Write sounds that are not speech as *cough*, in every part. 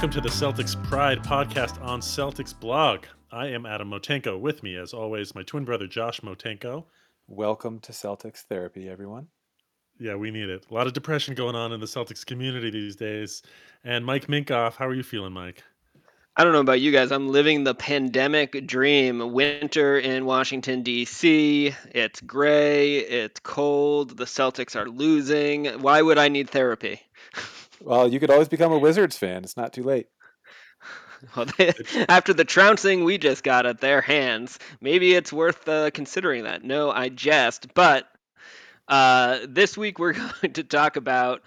Welcome to the Celtics Pride podcast on Celtics blog. I am Adam Motenko. With me, as always, my twin brother Josh Motenko. Welcome to Celtics therapy, everyone. Yeah, we need it. A lot of depression going on in the Celtics community these days. And Mike Minkoff, how are you feeling, Mike? I don't know about you guys. I'm living the pandemic dream. Winter in Washington, D.C. It's gray. It's cold. The Celtics are losing. Why would I need therapy? Well, you could always become a Wizards fan. It's not too late. *laughs* Well, they, after the trouncing we just got at their hands, maybe it's worth uh, considering that. No, I jest. But uh, this week we're *laughs* going to talk about.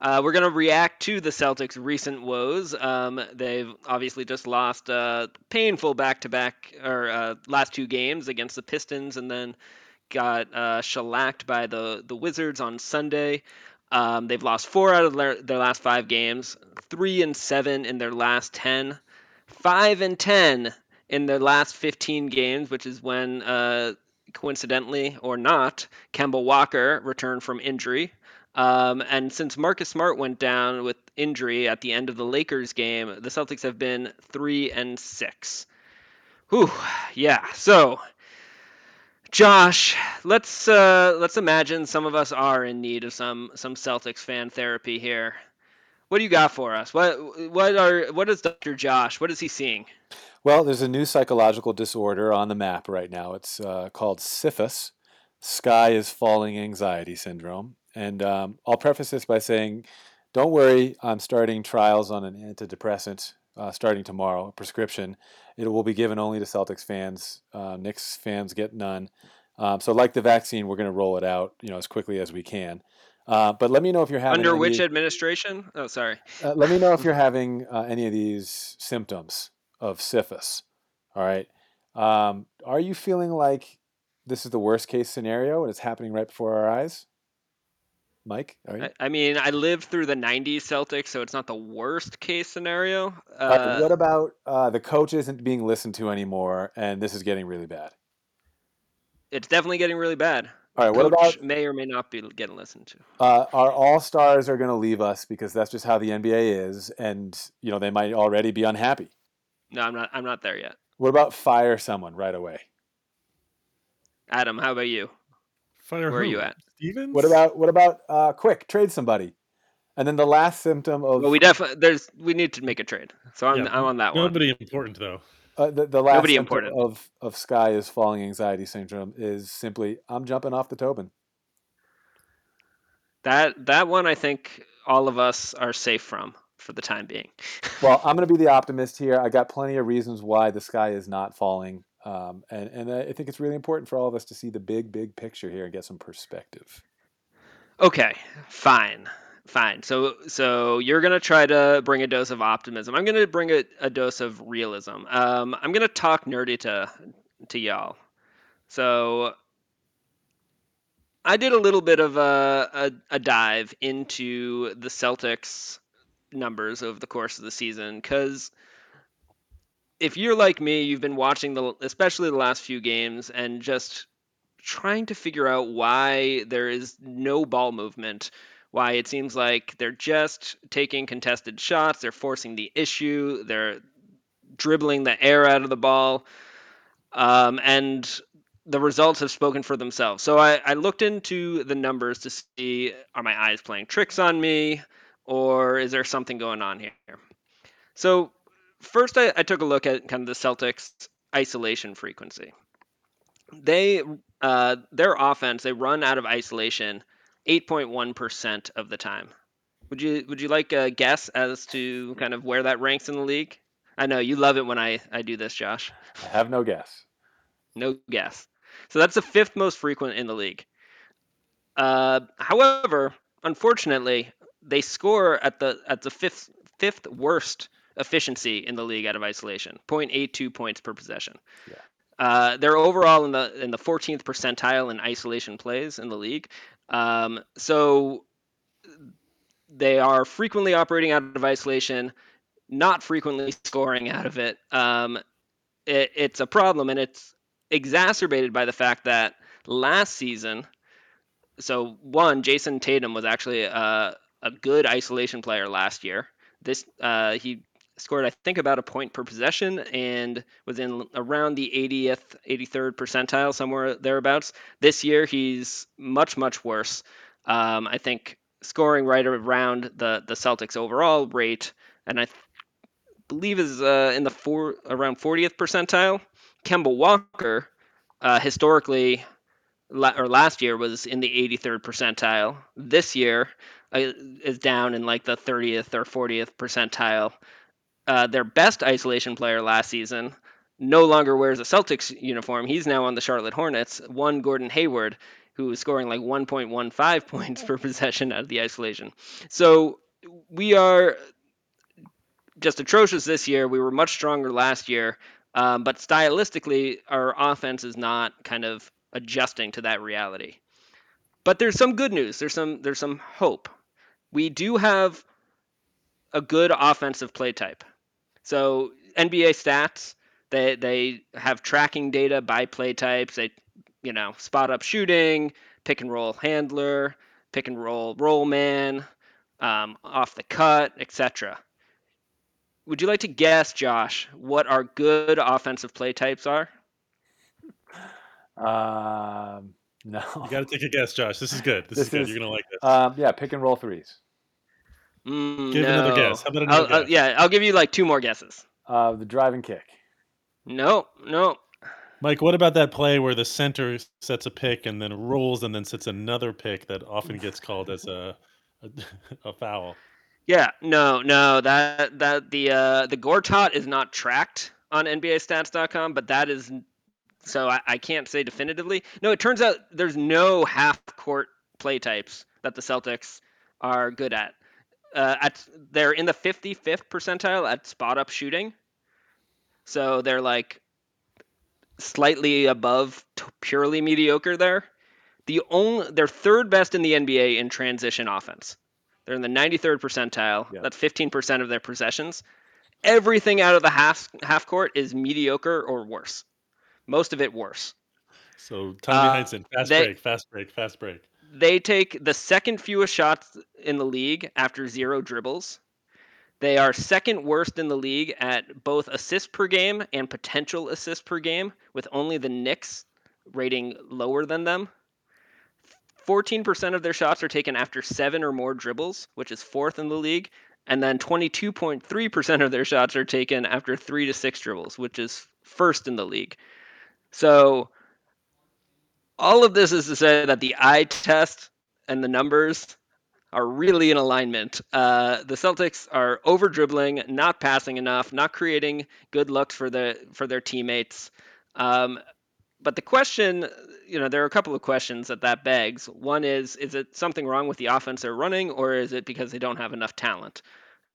Uh, we're going to react to the Celtics' recent woes. Um, they've obviously just lost uh, painful back-to-back or uh, last two games against the Pistons, and then got uh, shellacked by the the Wizards on Sunday. Um, they've lost four out of their, their last five games, three and seven in their last ten, five and ten in their last 15 games, which is when, uh, coincidentally or not, Kemba Walker returned from injury. Um, and since Marcus Smart went down with injury at the end of the Lakers game, the Celtics have been three and six. Whew, yeah. So Josh, let's uh, let's imagine some of us are in need of some some Celtics fan therapy here. What do you got for us? What what are what is Dr. Josh? What is he seeing? Well, there's a new psychological disorder on the map right now. It's uh, called SIFAS, Sky is Falling Anxiety Syndrome. And um, I'll preface this by saying, don't worry, I'm starting trials on an antidepressant uh, starting tomorrow, a prescription. It will be given only to Celtics fans. Uh, Knicks fans get none. Um, so, like the vaccine, we're going to roll it out, you know, as quickly as we can. Uh, but let me know if you're having Under any- which administration? Oh, sorry. uh, let me know if you're *laughs* having uh, any of these symptoms of syphilis. All right. Um, are you feeling like this is the worst case scenario and it's happening right before our eyes? Mike, are you? I, I mean, I lived through the '90s Celtics, so it's not the worst case scenario. All right, Uh, what about uh, the coach isn't being listened to anymore and this is getting really bad? it's definitely getting really bad. All right. What Coach about may or may not be getting listened to. uh, our all stars are going to leave us because that's just how the NBA is, and you know they might already be unhappy. No, I'm not. I'm not there yet. What about fire someone right away? Adam, how about you? Fire Where are you at? Stevens? What about what about uh, quick trade somebody? And then the last symptom of Well, we definitely there's we need to make a trade. So I'm Yeah, I'm on that one. Nobody important, though. uh, the, the last Nobody symptom important. of of sky is falling anxiety syndrome is simply I'm jumping off the Tobin. That that one I think all of us are safe from for the time being. *laughs* Well, I'm going to be the optimist here. I got plenty of reasons why the sky is not falling, um, and and I think it's really important for all of us to see the big big picture here and get some perspective. Okay, fine. Fine. So so you're gonna try to bring a dose of optimism. I'm gonna bring a, a dose of realism. Um, I'm gonna talk nerdy to to y'all. So I did a little bit of a, a, a dive into the Celtics numbers over the course of the season because if you're like me, you've been watching the especially the last few games and just trying to figure out why there is no ball movement, why it seems like they're just taking contested shots, they're forcing the issue, they're dribbling the air out of the ball, um, and the results have spoken for themselves. So I, I looked into the numbers to see are my eyes playing tricks on me, or is there something going on here? So first, I, I took a look at kind of the Celtics isolation frequency. They uh, their offense they run out of isolation 8.1% of the time. Would you would you like a guess as to kind of where that ranks in the league? I know you love it when I, I do this, Josh. I have no guess. No guess. So that's the fifth most frequent in the league. Uh, however, unfortunately, they score at the at the fifth fifth worst efficiency in the league out of isolation, 0.82 points per possession. Yeah. Uh, they're overall in the in the 14th percentile in isolation plays in the league. Um, so they are frequently operating out of isolation, not frequently scoring out of it. Um, it it's a problem, and it's exacerbated by the fact that last season, so one, Jayson Tatum was actually a, a good isolation player last year. This uh, he scored I think about a point per possession and was in around the 80th, 83rd percentile, somewhere thereabouts. This year he's much much worse. Um, I think scoring right around the the Celtics overall rate, and I th- believe is uh, in the four around 40th percentile. Kemba Walker, uh, historically, or last year was in the 83rd percentile. This year uh, is down in like the 30th or 40th percentile. Uh, their best isolation player last season no longer wears a Celtics uniform. He's now on the Charlotte Hornets. One Gordon Hayward, who is scoring like 1.15 *laughs* points per possession out of the isolation. So we are just atrocious this year. We were much stronger last year, um, but stylistically, our offense is not kind of adjusting to that reality. But there's some good news. There's some there's some hope. We do have a good offensive play type. So NBA stats, they they have tracking data by play types. They you know spot up shooting, pick and roll handler, pick and roll roll man, um, off the cut, etc. Would you like to guess, Josh, what our good offensive play types are? Um, *laughs* no. You got to take a guess, Josh. This is good. This, This is good. is- You're gonna like this. Um, yeah, pick and roll threes. Mm, Give another guess. How about I'll- another I'll- yeah, I'll give you like two more guesses. Uh, the driving kick. No, no. Mike, what about that play where the center sets a pick and then rolls and then sets another pick that often gets called as a a, *laughs* a foul? Yeah, no, no. That that the uh, the Gortat is not tracked on NBAStats.com, but that is so I, I can't say definitively. No, it turns out there's no half court play types that the Celtics are good at. Uh, at they're in the 55th percentile at spot up shooting, so they're like slightly above t- purely mediocre there. The only they're third best in the NBA in transition offense. They're in the 93rd percentile. Yeah. That's 15% of their possessions. Everything out of the half half court is mediocre or worse. Most of it worse. So Tommy Uh, Heinsohn, fast they- break, fast break, fast break. They take the second fewest shots in the league after zero dribbles. They are second worst in the league at both assists per game and potential assists per game, with only the Knicks rating lower than them. 14% of their shots are taken after seven or more dribbles, which is fourth in the league. And then 22.3% of their shots are taken after three to six dribbles, which is first in the league. So all of this is to say that the eye test and the numbers are really in alignment. Uh, the Celtics are over dribbling, not passing enough, not creating good looks for the for their teammates. Um, but the question, you know, there are a couple of questions that that begs. One is, is it something wrong with the offense they're running, or is it because they don't have enough talent?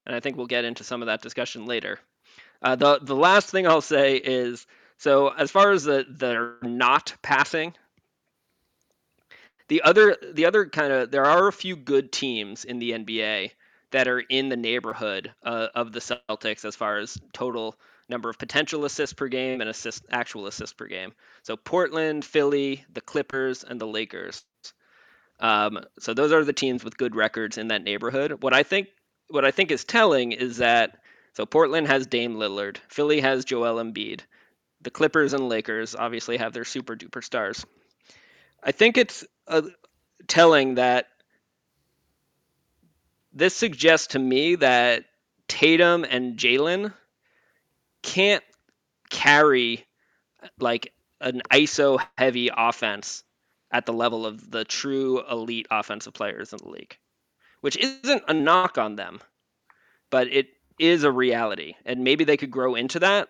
And I think we'll get into some of that discussion later. Uh, the the last thing I'll say is, so as far as the the not passing, the other the other kind of there are a few good teams in the NBA that are in the neighborhood uh, of the Celtics as far as total number of potential assists per game and assist actual assists per game. So Portland, Philly, the Clippers, and the Lakers. Um, so those are the teams with good records in that neighborhood. What I think what I think is telling is that so Portland has Dame Lillard, Philly has Joel Embiid, the Clippers and Lakers obviously have their super duper stars. I think it's uh, telling that this suggests to me that Tatum and Jaylen can't carry like an ISO heavy offense at the level of the true elite offensive players in the league, which isn't a knock on them, but it is a reality. And maybe they could grow into that.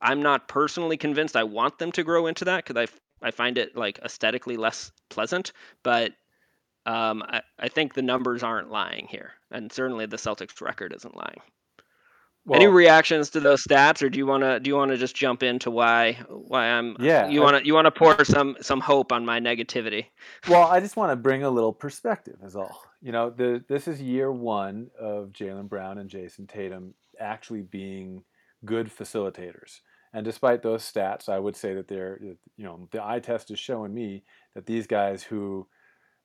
I'm not personally convinced I want them to grow into that because I, I find it like aesthetically less pleasant, but um, I, I think the numbers aren't lying here. And certainly the Celtics record isn't lying. Any reactions to those stats, or do you want to do you want to just jump into why why I'm Yeah, you want to you want to pour some some hope on my negativity? well, I just want to bring a little perspective, is all. You know, the, this is year one of Jaylen Brown and Jayson Tatum actually being good facilitators. And despite those stats, I would say that they're, you know, the eye test is showing me that these guys who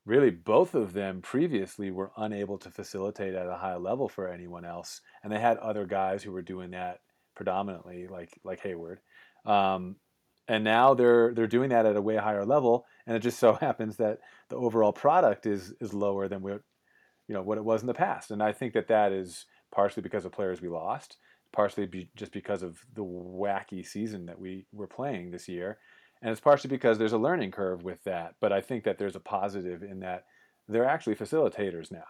really both of them previously were unable to facilitate at a high level for anyone else, and they had other guys who were doing that predominantly, like like Hayward. Um, and now they're they're doing that at a way higher level, and it just so *laughs* happens that the overall product is is lower than what you know what it was in the past. And I think that that is partially because of players we lost, partially be just because of the wacky season that we were playing this year, and it's partially because there's a learning curve with that. But I think that there's a positive in that they're actually facilitators now.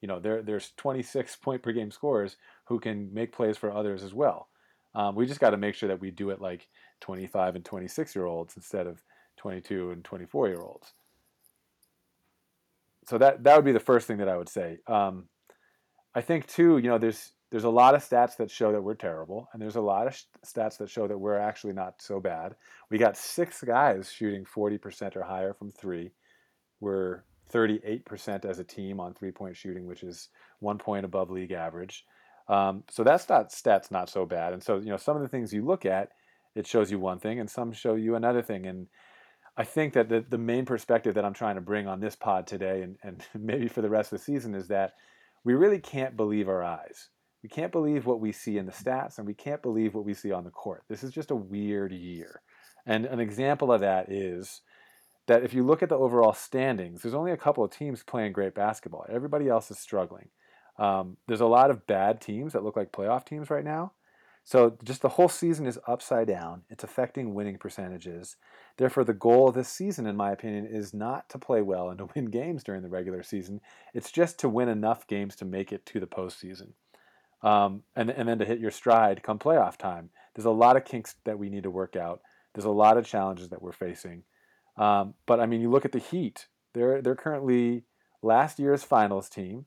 You know, there, there's 26 point per game scorers who can make plays for others as well. Um, we just got to make sure that we do it like 25 and 26 year olds instead of 22 and 24 year olds. So that that would be the first thing that I would say. Um, I think too, you know, there's there's a lot of stats that show that we're terrible, and there's a lot of stats that show that we're actually not so bad. We got six guys shooting 40% or higher from three. We're 38% as a team on three point shooting, which is one point above league average. Um, so that's not stats not so bad. And so you know some of the things you look at, it shows you one thing, and some show you another thing. And I think that the, the main perspective that I'm trying to bring on this pod today, and, and *laughs* maybe for the rest of the season, is that we really can't believe our eyes. We can't believe what we see in the stats, and we can't believe what we see on the court. This is just a weird year. And an example of that is that if you look at the overall standings, there's only a couple of teams playing great basketball. Everybody else is struggling. Um, there's a lot of bad teams that look like playoff teams right now. So just the whole season is upside down. It's affecting winning percentages. Therefore, the goal of this season, in my opinion, is not to play well and to *laughs* win games during the regular season. It's just to win enough games to make it to the postseason um, and, and then to hit your stride come playoff time. There's a lot of kinks that we need to work out. There's a lot of challenges that we're facing. Um, but I mean, you look at the Heat. They're they're currently last year's finals team,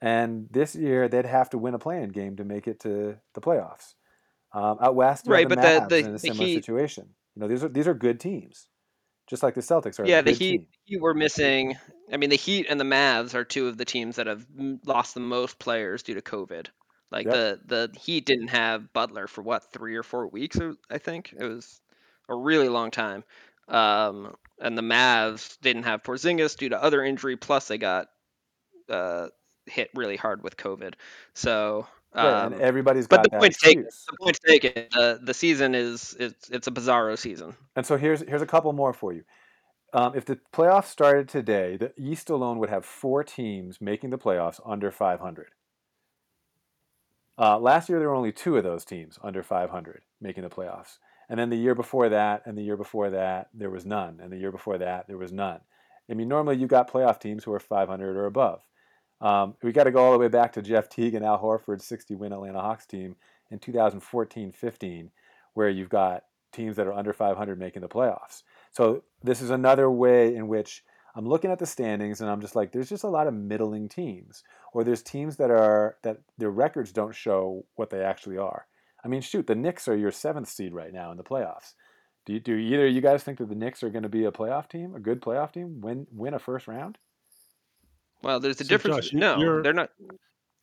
and this year they'd have to win a play-in game to make it to the playoffs. Um, out west, right? The but Mavs the, the, in a similar Heat, situation. You know, these are these are good teams, just like the Celtics are. Yeah, the Heat, Heat were missing. I mean, the Heat and the Mavs are two of the teams that have lost the most players due to COVID. Like yep. the the Heat didn't have Butler for what three or four weeks, I think it was a really long time. Um, and the Mavs didn't have Porzingis due to other injury. Plus, they got uh, hit really hard with COVID. So, right, and um, everybody's but the point's taken. The point's taken. The the season is it's it's a bizarro season. And so here's here's a couple more for you. Um, if the playoffs started today, the East alone would have four teams making the playoffs under 500. Uh, last year, there were only two of those teams under 500 making the playoffs. And then the year before that, and the year before that, there was none. And the year before that, there was none. I mean, normally you've got playoff teams who are 500 or above. Um, we got to go all the way back to Jeff Teague and Al Horford's 60 win Atlanta Hawks team in 2014 15, where you've got teams that are under 500 making the playoffs. So this is another way in which I'm looking at the standings and I'm just like, there's just a lot of middling teams, or there's teams that are that their records don't show what they actually are. I mean, shoot, the Knicks are your seventh seed right now in the playoffs. Do you, do either you guys think that the Knicks are going to be a playoff team, a good playoff team, win win a first round? Well, there's a so difference. Josh, no, they're not.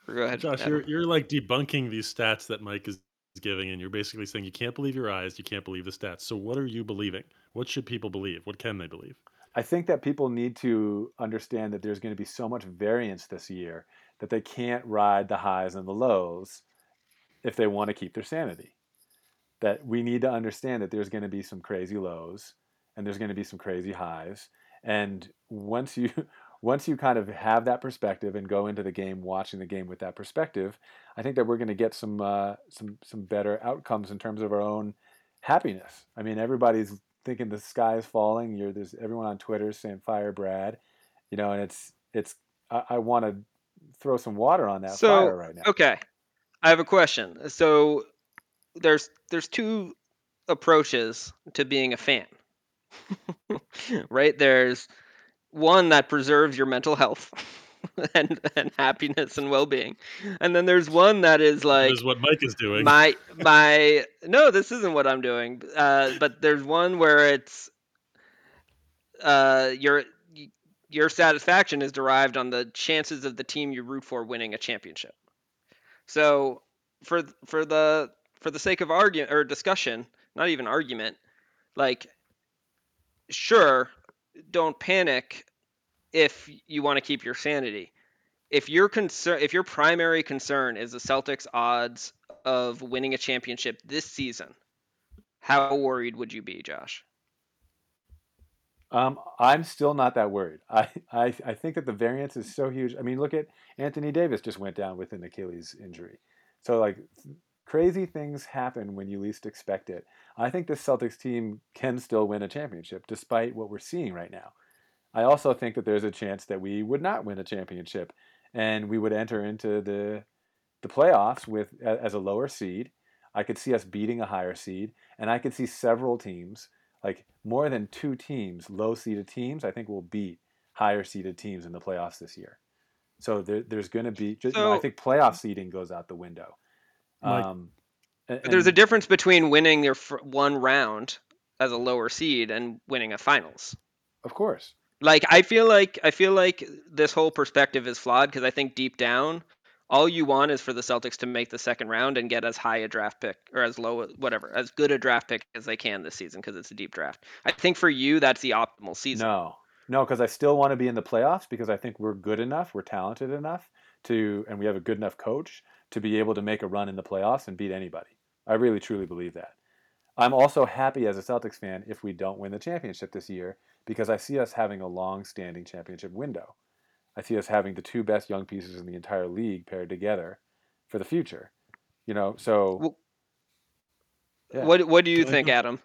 Go ahead, Josh. Adam. You're you're like debunking these stats that Mike is giving, and you're basically saying you can't believe your eyes, you can't believe the stats. So what are you believing? What should people believe? What can they believe? I think that people need to understand that there's going to be so much variance this year that they can't ride the highs and the lows if they want to keep their sanity. That we need to understand that there's going to be some crazy lows and there's going to be some crazy highs. And once you *laughs* once you kind of have that perspective and go into the game watching the game with that perspective, I think that we're going to get some uh, some some better outcomes in terms of our own happiness. I mean, everybody's thinking the sky is falling. You're there's everyone on Twitter saying fire Brad, you know, and it's it's I, I want to throw some water on that so, fire right now. Okay, I have a question. So there's there's two approaches to being a fan, *laughs* right? There's one that preserves your mental health. *laughs* *laughs* and, and happiness and well-being. And then there's one that is like this is what mike is doing. my *laughs* my no this isn't what i'm doing uh, but there's one where it's uh, your your satisfaction is derived on the chances of the team you root for winning a championship. So for for the for the sake of argument or discussion not even argument like sure don't panic if you want to keep your sanity. If your concern, if your primary concern is the Celtics' odds of winning a championship this season, how worried would you be, Josh? Um, I'm still not that worried. I, I I think that the variance is so huge. I mean, look at Anthony Davis just went down with an Achilles injury. So like crazy things happen when you least expect it. I think the Celtics team can still win a championship despite what we're seeing right now. I also think that there's a chance that we would not win a championship and we would enter into the the playoffs with as a lower seed. I could see us beating a higher seed and I could see several teams like more than two teams, low seeded teams, I think will beat higher seeded teams in the playoffs this year. So there, there's going to be, just, so, you know, I think playoff seeding goes out the window. Um, and, there's a difference between winning your one round as a lower seed and winning a finals. Of course. Like I feel like I feel like this whole perspective is flawed because I think deep down all you want is for the Celtics to make the second round and get as high a draft pick or as low whatever as good a draft pick as they can this season because it's a deep draft. I think for you that's the optimal season. No, no, because I still want to be in the playoffs because I think we're good enough, we're talented enough to, and we have a good enough coach to be able to make a run in the playoffs and beat anybody. I really truly believe that. I'm also happy as a Celtics fan if we don't win the championship this year because I see us having a long-standing championship window. I see us having the two best young pieces in the entire league paired together for the future. You know, so well, yeah. what what do you think, Adam?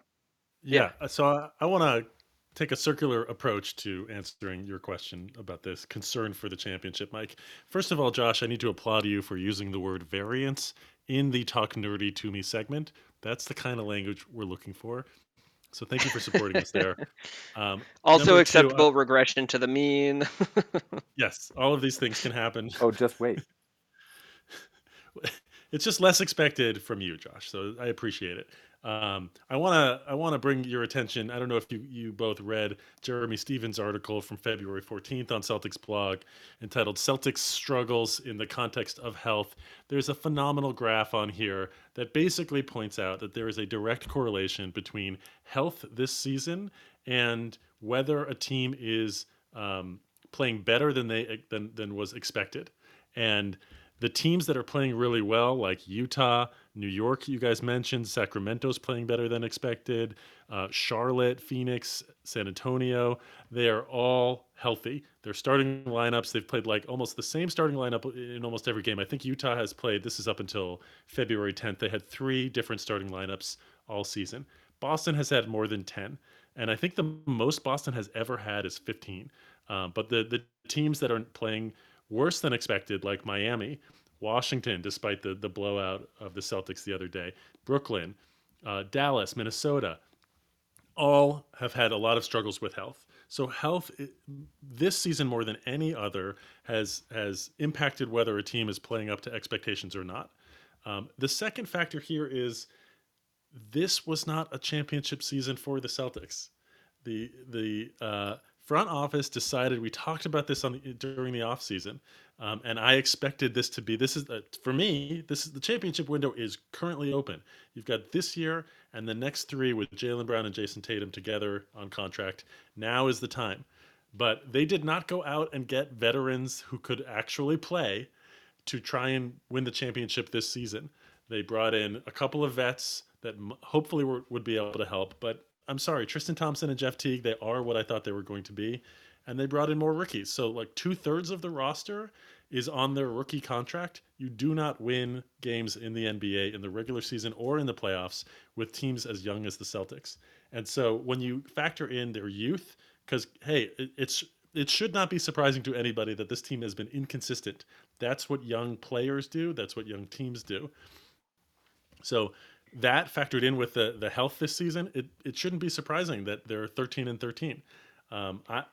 Yeah, yeah. so I, I want to take a circular approach to answering your question about this concern for the championship, Mike. First of all, Josh, I need to applaud you for using the word variance in the talk nerdy to me segment. That's the kind of language we're looking for. So thank you for supporting us there. *laughs* Um, also acceptable two, uh, regression to the mean. *laughs* yes, all of these things can happen. Oh, just wait. *laughs* it's just less expected from you, Josh. So I appreciate it. Um, I want to I want to bring your attention. I don't know if you you both read Jeremy Stevens' article from February 14th on Celtics blog entitled "Celtics Struggles in the Context of Health." There's a phenomenal graph on here that basically points out that there is a direct correlation between health this season and whether a team is um, playing better than they than than was expected. And the teams that are playing really well, like Utah, New York, you guys mentioned, Sacramento's playing better than expected, uh, Charlotte, Phoenix, San Antonio, they are all healthy. Their starting lineups, they've played like almost the same starting lineup in almost every game. I think Utah has played, this is up until February 10th, they had three different starting lineups all season. Boston has had more than 10. And I think the most Boston has ever had is 15. Um, but the, the teams that are playing worse than expected, like Miami, Washington, despite the, the blowout of the Celtics the other day, Brooklyn, uh, Dallas, Minnesota, all have had a lot of struggles with health. So health this season more than any other has has impacted whether a team is playing up to expectations or not. Um, the second factor here is this was not a championship season for the Celtics. The the uh, front office decided we talked about this on the, during the off season um, and i expected this to be this is uh, for me this is the championship window is currently open. You've got this year and the next three with Jaylen brown and Jayson tatum together on contract. Now is the time. But they did not go out and get veterans who could actually play to try and win the championship this season. They brought in a couple of vets that hopefully were, would be able to help but I'm sorry, Tristan Thompson and Jeff Teague, they are what I thought they were going to be. And they brought in more rookies. So, like, two thirds of the roster is on their rookie contract. You do not win games in the NBA in the regular season or in the playoffs with teams as young as the Celtics. And so, when you factor in their youth, because, hey, it, it's it should not be surprising to anybody that this team has been inconsistent. That's what young players do, that's what young teams do. So, that factored in with the the health this season, it it shouldn't be surprising that they're 13 and 13. Um, I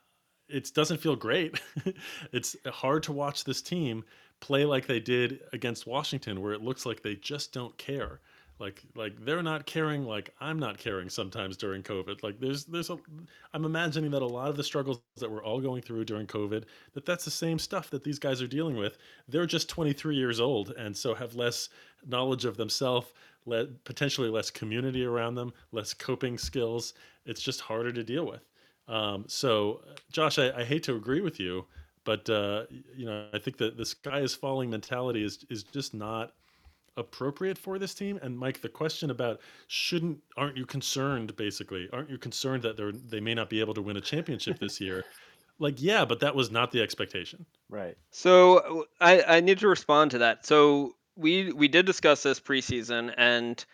it doesn't feel great. *laughs* it's hard to watch this team play like they did against Washington, where it looks like they just don't care. Like like they're not caring like I'm not caring sometimes during COVID. Like there's there's a I'm imagining that a lot of the struggles that we're all going through during COVID, that that's the same stuff that these guys are dealing with. They're just 23 years old and so have less knowledge of themselves, le- potentially less community around them, less coping skills. It's just harder to deal with. Um, so, Josh, I, I hate to agree with you, but uh, you know, I think that the sky is falling mentality is is just not appropriate for this team. And Mike, the question about shouldn't aren't you concerned? Basically, aren't you concerned that they they may not be able to win a championship this year? *laughs* Like, yeah, but that was not the expectation. Right. So I, I need to respond to that. So we we did discuss this preseason, and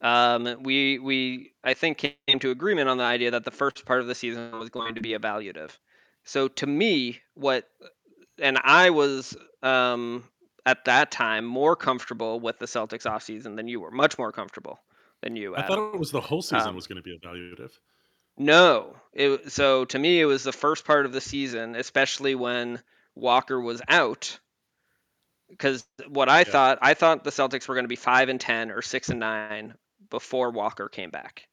um, we we I think came to agreement on the idea that the first part of the season was going to be evaluative. So to me, what and I was um, at that time more comfortable with the Celtics offseason than you were, much more comfortable than you. I thought it was the whole season Um, was going to be evaluative. No, it so to me it was the first part of the season, especially when Walker was out. Because what I Yeah. thought, I thought the Celtics were going to be five and ten or six and nine before Walker came back,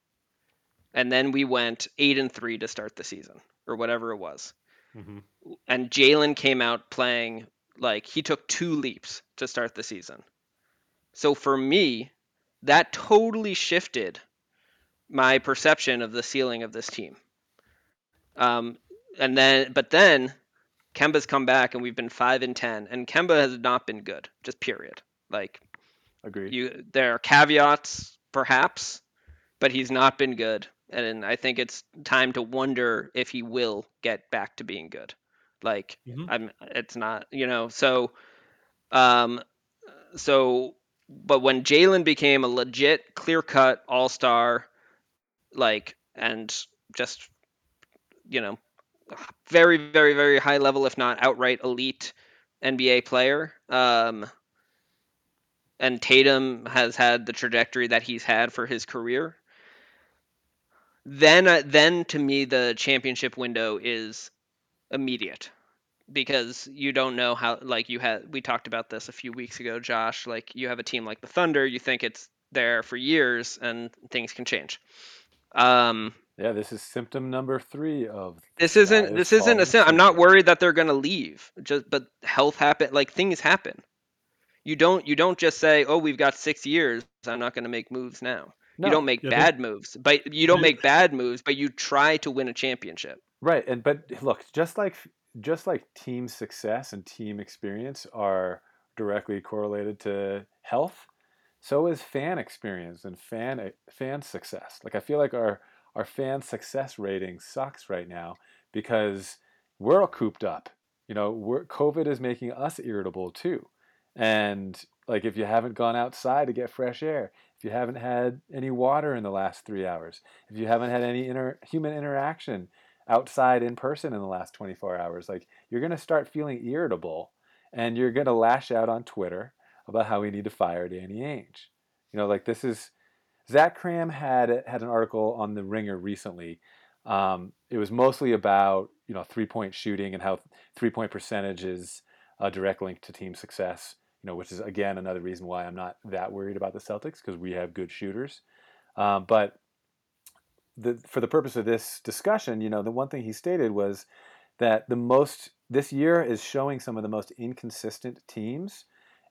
and then we went eight and three to start the season or whatever it was. hmm And Jaylen came out playing like he took two leaps to start the season. So for me, that totally shifted my perception of the ceiling of this team. Um, and then, but then Kemba's come back and we've been five and ten, and Kemba has not been good, just period. Like Agreed. you, there are caveats perhaps, but he's not been good, and I think it's time to wonder if he will get back to being good. Like Mhm. I'm, it's not, you know. So, um, so, but when Jaylen became a legit, clear cut All Star, like, and just, you know, very, very, very high level, if not outright elite NBA player. Um, and Tatum has had the trajectory that he's had for his career. Then, uh, then to me, the championship window is immediate because you don't know how. Like you had, we talked about this a few weeks ago, Josh. Like you have a team like the Thunder, you think it's there for years, and things can change. Um, Yeah, this is symptom number three of this isn't this isn't a sin. I'm not worried that they're gonna leave. Just but health happen like things happen. You don't you don't just say, Oh, we've got six years, I'm not gonna make moves now. No, You don't make Yeah, bad moves. But you don't make bad moves, but you try to win a championship. right. And but look, just like just like team success and team experience are directly correlated to health, so is fan experience and fan fan success. Like I feel like our our fan success rating sucks right now because we're all cooped up. You know, COVID is making us irritable too. And like if you haven't gone outside to get fresh air, if you haven't had any water in the last three hours, if you haven't had any inter- human interaction outside in person in the last 24 hours, like you're going to start feeling irritable and you're going to lash out on Twitter about how we need to fire Danny Ainge. You know, like this is Zach Kram had had an article on the Ringer recently. Um, it was mostly about you know three point shooting and how three point percentage is a direct link to team success. You know, which is again another reason why I'm not that worried about the Celtics because we have good shooters. Um, but the, for the purpose of this discussion, you know, the one thing he stated was that the most this year is showing some of the most inconsistent teams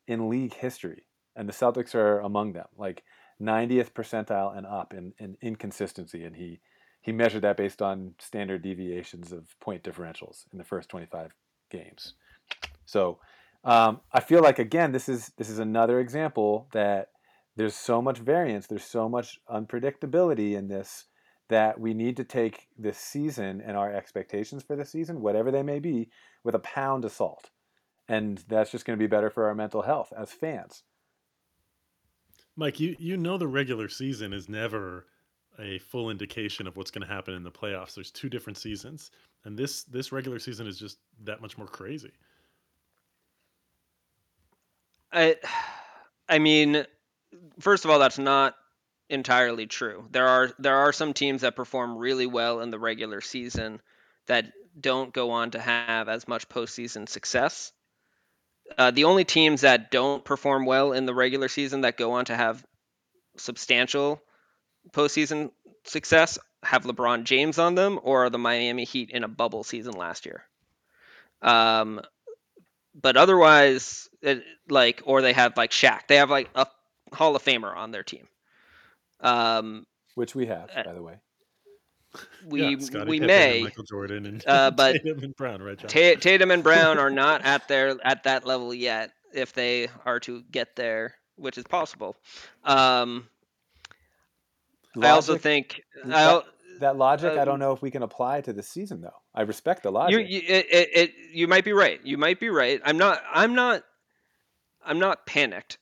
in league history, and the Celtics are among them, like 90th percentile and up in, in inconsistency. And he he measured that based on standard deviations of point differentials in the first 25 games. So um, I feel like again, this is this is another example that there's so much variance, there's so much unpredictability in this that we need to take this season and our expectations for this season, whatever they may be, with a pound of salt. And that's just going to be better for our mental health as fans. Mike, you you know the regular season is never a full indication of what's going to happen in the playoffs. There's two different seasons, and this this regular season is just that much more crazy. I I mean, first of all, that's not entirely true. There are there are some teams that perform really well in the regular season that don't go on to have as much postseason success. Uh, the only teams that don't perform well in the regular season that go on to have substantial postseason success have LeBron James on them or are the Miami Heat in a bubble season last year. Um, but otherwise, it, like, or they have like Shaq. They have like a Hall of Famer on their team. Um, Which we have, Uh, by the way. We yeah, we Pippen may, and Michael Jordan and uh, *laughs* but Tatum and Brown, right, John? Tatum and Brown are *laughs* not at their at that level yet. If they are to get there, which is possible. Um, I also think that- I'll, that logic, I um, don't know if we can apply to the season though. I respect the you logic. you, it, it, it you might be right. You might be right. I'm not. I'm not. I'm not panicked,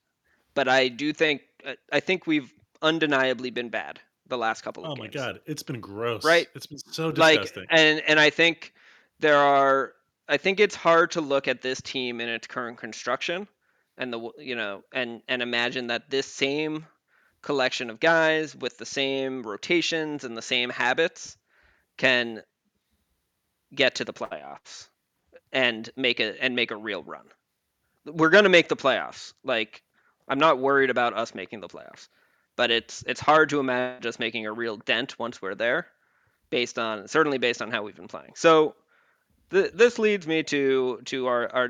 but I do think uh, I think we've undeniably been bad the last couple of Oh games. my god, it's been gross. Right? It's been so like and and I think there are I think it's hard to look at this team in its current construction and the you know and and imagine that this same collection of guys with the same rotations and the same habits can get to the playoffs and make a and make a real run. We're going to make the playoffs. Like I'm not worried about us making the playoffs. But it's it's hard to imagine just making a real dent once we're there based on certainly based on how we've been playing. So th- this leads me to to our our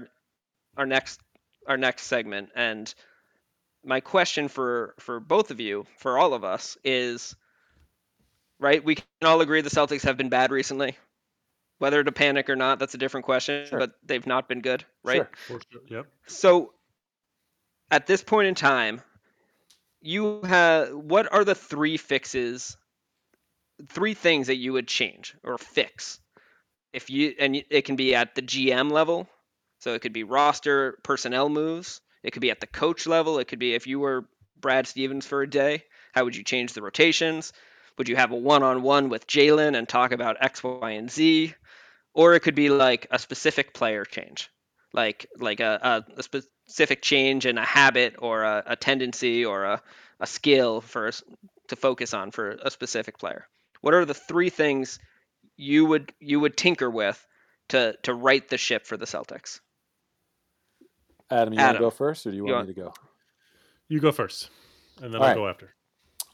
our next our next segment and my question for for both of you for all of us is right we can all agree the Celtics have been bad recently whether to panic or not that's a different question Sure. but they've not been good right Sure. Sure, Yep. so at this point in time, you have what are the three fixes, three things that you would change or fix? If you and it can be at the GM level, so it could be roster personnel moves. It could be at the coach level. It could be if you were Brad Stevens for a day, how would you change the rotations? Would you have a one-on-one with Jaylen and talk about X, Y, and Z? Or it could be like a specific player change like like a, a, a specific change in a habit or a, a tendency or a, a skill for us to focus on for a specific player what are the three things you would you would tinker with to to right the ship for the celtics Adam, you want to go first, or do you want, want- me to go? You go first, and then All I'll right. go after.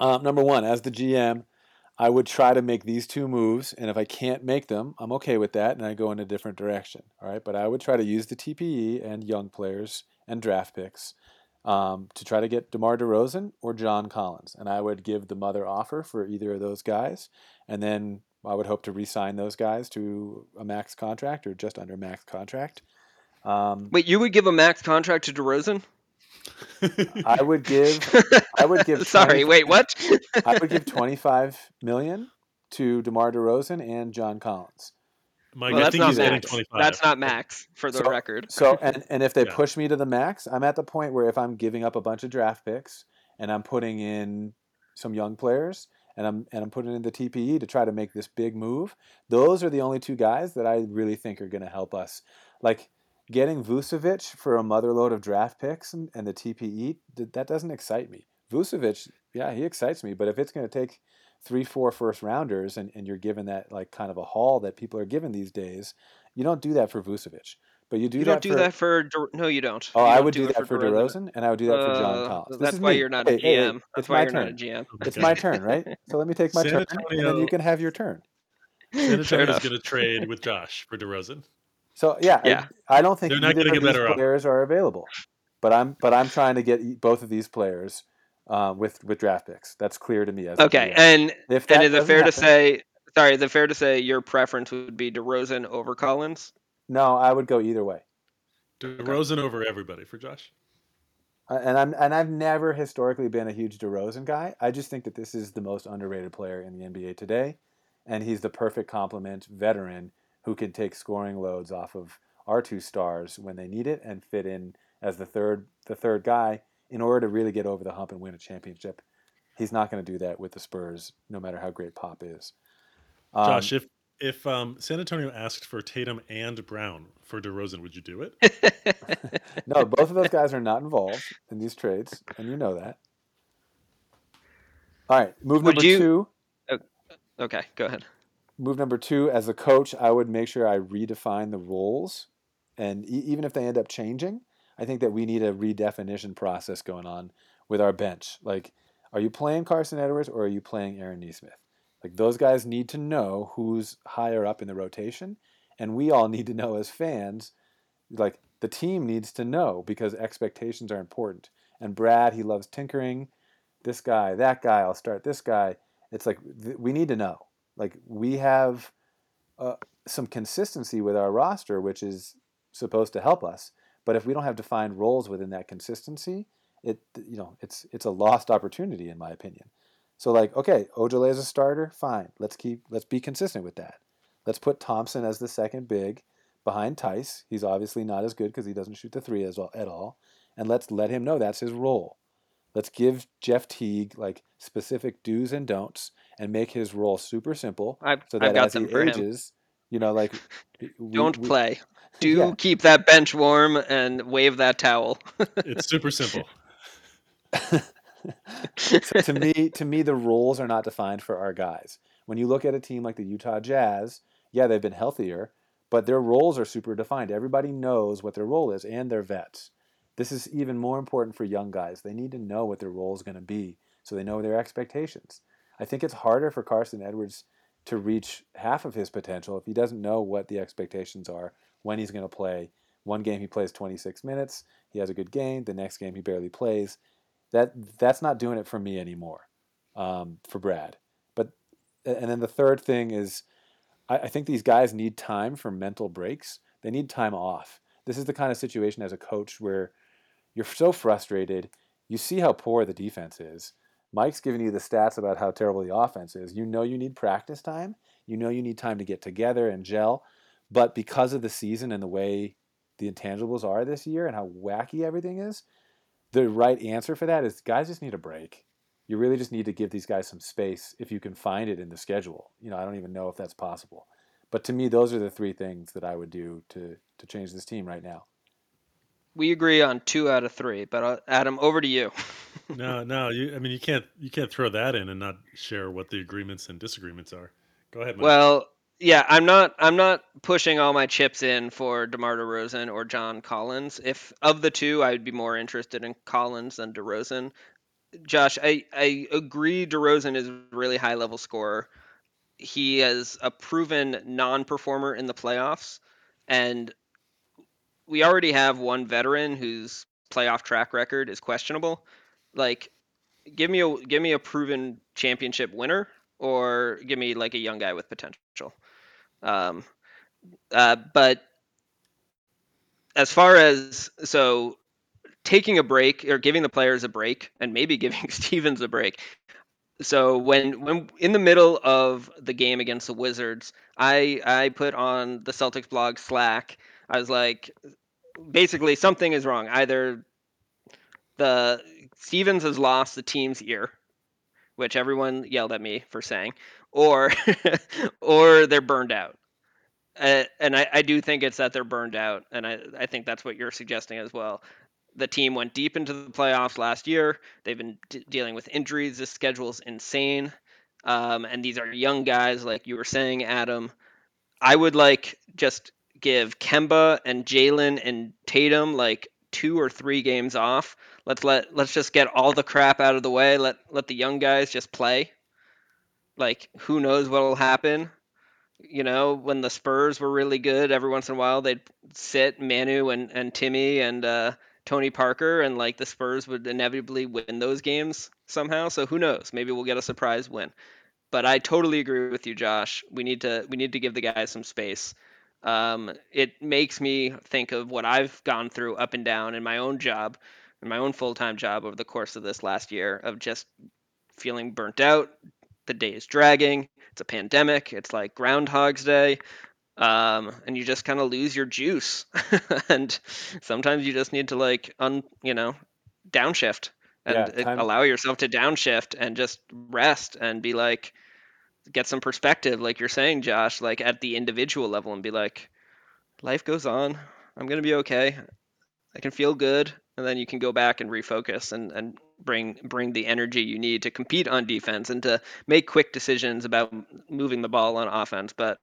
Um, number one, as the GM, I would try to make these two moves, and if I can't make them, I'm okay with that, and I go in a different direction. All right, but I would try to use the TPE and young players and draft picks um, to try to get DeMar DeRozan or John Collins, and I would give the mother offer for either of those guys, and then I would hope to re-sign those guys to a max contract or just under max contract. Um, wait you would give a max contract to DeRozan *laughs* I would give I would give *laughs* sorry wait what *laughs* I would give 25 million to DeMar DeRozan and John Collins. Mike, well, I that's think not he's getting max 25. that's not max for the So- record So and and if they Yeah. push me to the max, I'm at the point where if I'm giving up a bunch of draft picks and I'm putting in some young players and I'm and I'm putting in the TPE to try to make this big move, those are the only two guys that I really think are going to help us. Like getting Vucevic for a motherload of draft picks and, and the TPE, th- that doesn't excite me. Vucevic, yeah, he excites me, but if it's going to take three, four first rounders and, and you're given that like kind of a haul that people are given these days, you don't do that for Vucevic. But you do you that don't do for, that for no you don't Oh, You I don't would do, it that for DeRozan, and I would do that for John Uh, Collins. This that's is why me. you're not a Hey, hey, hey, GM. that's it's why my you're turn. not a GM. It's my turn, right? *laughs* So let me take my San turn, and then you can have your turn. San Fair Antonio's going to trade with Josh for DeRozan. So yeah, I- Yeah. I, don't think They're not either gonna of get these better off. players are available, but I'm but I'm trying to get e- both of these players uh, with with draft picks. That's clear to me. As a Okay, and if and that is it doesn't fair to say? Sorry, is it fair to say your preference would be DeRozan over Collins? no? I would go either way. DeRozan over everybody for Josh. Uh, and I'm and I've never historically been a huge DeRozan guy. I just think that this is the most underrated player in the NBA today, and he's the perfect complement veteran who can take scoring loads off of our two stars when they need it and fit in as the third the third guy in order to really get over the hump and win a championship. He's not going to do that with the Spurs, no matter how great Pop is. Um, Josh, if if um, San Antonio asked for Tatum and Brown for DeRozan, would you do it? *laughs* no, both of those guys are not involved in these trades, and you know that. All right, move Would number you- two. okay, go ahead. move number two as a coach i would make sure i redefine the roles and e- even if they end up changing i think that we need a redefinition process going on with our bench. Like are you playing carsen edwards or are you playing aaron nesmith? Like those guys need to know who's higher up in the rotation and we all need to know as fans like the team needs to know because expectations are important. And brad he loves tinkering. This guy that guy i'll start this guy. It's like th- we need to know. Like we have uh, some consistency with our roster, which is supposed to help us. But if we don't have defined roles within that consistency, it you know it's it's a lost opportunity in my opinion. So like, okay, Ojeleye is a starter, fine. Let's keep let's be consistent with that. Let's put Thompson as the second big behind Theis. He's obviously not as good because he doesn't shoot the three as well at all. And let's let him know that's his role. Let's give Jeff Teague like specific do's and don'ts and make his role super simple. I've, so that I've got as he for him. you know, like we- *laughs* Don't we- play. Do Yeah. keep that bench warm and wave that towel. *laughs* It's super simple. *laughs* so to me, to me, the roles are not defined for our guys. When you look at a team like the Utah Jazz, yeah, they've been healthier, but their roles are super defined. Everybody knows what their role is, and they're vets. This is even more important for young guys. They need to know what their role is going to be, so they know their expectations. I think it's harder for Carsen Edwards to reach half of his potential if he doesn't know what the expectations are when he's going to play. One game he plays 26 minutes, he has a good game. The next game he barely plays. That that's not doing it for me anymore, um, for Brad. But and then the third thing is, I, I think these guys need time for mental breaks. They need time off. This is the kind of situation as a coach where you're so frustrated. You see how poor the defense is. Mike's giving you the stats about how terrible the offense is. You know you need practice time. You know you need time to get together and gel. But because of the season and the way the intangibles are this year and how wacky everything is, the right answer for that is guys just need a break. You really just need to give these guys some space if you can find it in the schedule. You know, I don't even know if that's possible. But to me, those are the three things that I would do to to change this team right now. We agree on two out of three, but uh, Adam, over to you. No, *laughs* no. You, I mean, you can't you can't throw that in and not share what the agreements and disagreements are. Go ahead, Mike. Well, yeah, I'm not I'm not pushing all my chips in for DeMar DeRozan or John Collins. If of the two, I would be more interested in Collins than DeRozan. Josh, I, I agree DeRozan is a really high level scorer. He is a proven non performer in the playoffs. And we already have one veteran whose playoff track record is questionable. Like give me a give me a proven championship winner or give me like a young guy with potential. Um, uh, but as far as so taking a break or giving the players a break and maybe *laughs* giving Stevens a break. So when when in the middle of the game against the Wizards, I I put on the Celtics blog Slack. I was like, basically something is wrong. Either the Stevens has lost the team's ear, which everyone yelled at me for saying, or *laughs* or they're burned out. Uh, and I, I do think it's that they're burned out, and I, I think that's what you're suggesting as well. The team went deep into the playoffs last year. They've been d- dealing with injuries. The schedule's insane, um, and these are young guys, like you were saying, Adam. I would like just give Kemba and Jaylen and Tatum like two or three games off. Let's let let's just get all the crap out of the way. Let let the young guys just play. Like who knows what will happen? You know, when the Spurs were really good, every once in a while they'd sit Manu and, and Timmy and uh, Tony Parker, and like the Spurs would inevitably win those games somehow. So who knows? Maybe we'll get a surprise win. But I totally agree with you, Josh. We need to we need to give the guys some space. Um, it makes me think of what I've gone through up and down in my own job, in my own full time job over the course of this last year of just feeling burnt out. The day is dragging. It's a pandemic. It's like Groundhog's Day. Um, and you just kind of lose your juice. *laughs* and sometimes you just need to like un, you know, downshift and Yeah, time- allow yourself to downshift and just rest and be like get some perspective like you're saying Josh like at the individual level and be like life goes on. I'm going to be okay. I can feel good and then you can go back and refocus and and bring bring the energy you need to compete on defense and to make quick decisions about moving the ball on offense, but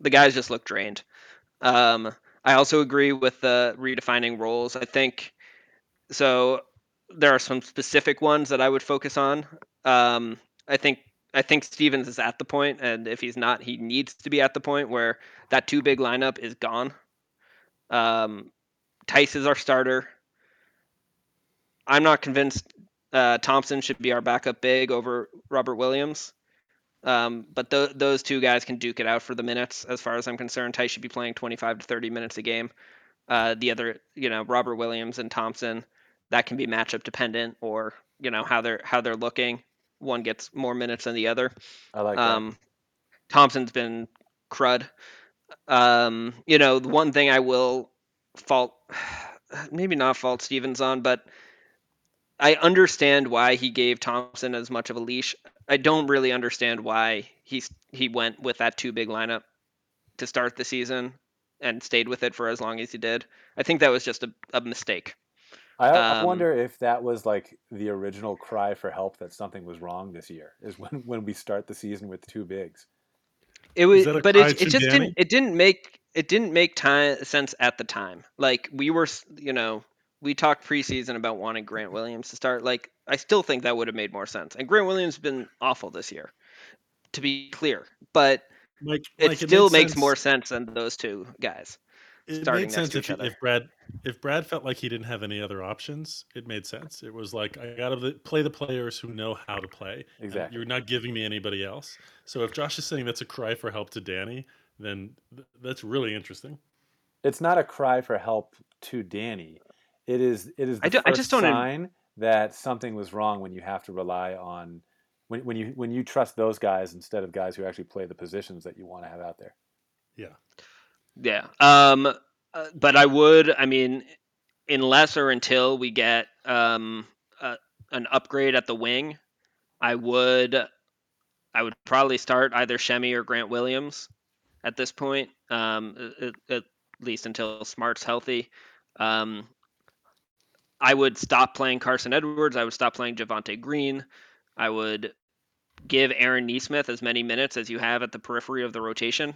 the guys just look drained. Um, I also agree with the redefining roles. I think so. There are some specific ones that I would focus on. Um, I think I think Stevens is at the point, and if he's not, he needs to be at the point where that two big lineup is gone. Um, Theis is our starter. I'm not convinced uh, Thompson should be our backup big over Robert Williams. Um, but th- those two guys can duke it out for the minutes, as far as I'm concerned. Ty should be playing 25 to 30 minutes a game. Uh, the other, you know, Robert Williams and Thompson, that can be matchup dependent, or you know how they're how they're looking. One gets more minutes than the other. I like Um, Thompson's been crud. Um, you know, the one thing I will fault, *sighs* maybe not fault Stevens on, but I understand why he gave Thompson as much of a leash. I don't really understand why he's he went with that two big lineup to start the season and stayed with it for as long as he did. I think that was just a, a mistake. I, I Um, wonder if that was like the original cry for help that something was wrong this year. Is when when we start the season with two bigs. It was, but it, it just Danny? didn't. It didn't make it didn't make time sense at the time. Like we were, you know, we talked preseason about wanting Grant Williams to start. Like I still think that would have made more sense. And Grant Williams has been awful this year, to be clear. But Mike, it Mike, still made makes sense- more sense than those two guys. It starting made next sense to if, each he- other. if Brad if Brad felt like he didn't have any other options. It made sense. It was like I got to play the players who know how to play. Exactly. You're not giving me anybody else. So if Josh is saying that's a cry for help to Danny, then th- that's really interesting. It's not a cry for help to Danny. It is it is the I do- I first just don't im- sign that something was wrong when you have to rely on when, when you when you trust those guys instead of guys who actually play the positions that you want to have out there. Yeah. Yeah. Um. uh, but I would. I mean, unless or until we get um uh, an upgrade at the wing, I would. I would probably start either Semi or Grant Williams at this point. Um. At, at least until Smart's healthy. Um. I would stop playing Carsen Edwards. I would stop playing Javonte Green. I would give Aaron Nesmith as many minutes as you have at the periphery of the rotation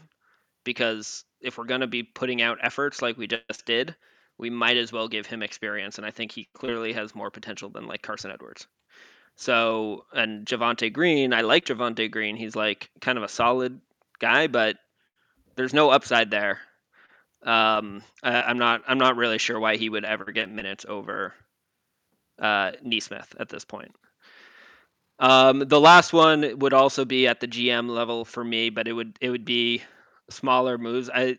because if we're going to be putting out efforts like we just did, we might as well give him experience. And I think he clearly has more potential than like Carsen Edwards. So, and Javonte Green, I like Javonte Green. He's like kind of a solid guy, but there's no upside there. Um, I, I'm not, I'm not really sure why he would ever get minutes over uh, Nesmith at this point. Um, the last one would also be at the GM level for me, but it would it would be smaller moves. I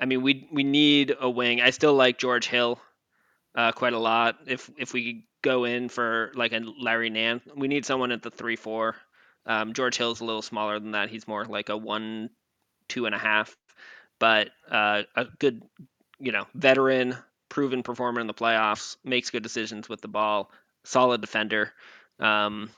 I mean we we need a wing. I still like George Hill uh, quite a lot. If if we go in for like a Larry Nance, we need someone at the three four. Um, George Hill's a little smaller than that. He's more like a one two and a half, but uh, a good you know veteran, proven performer in the playoffs, makes good decisions with the ball, solid defender. Um,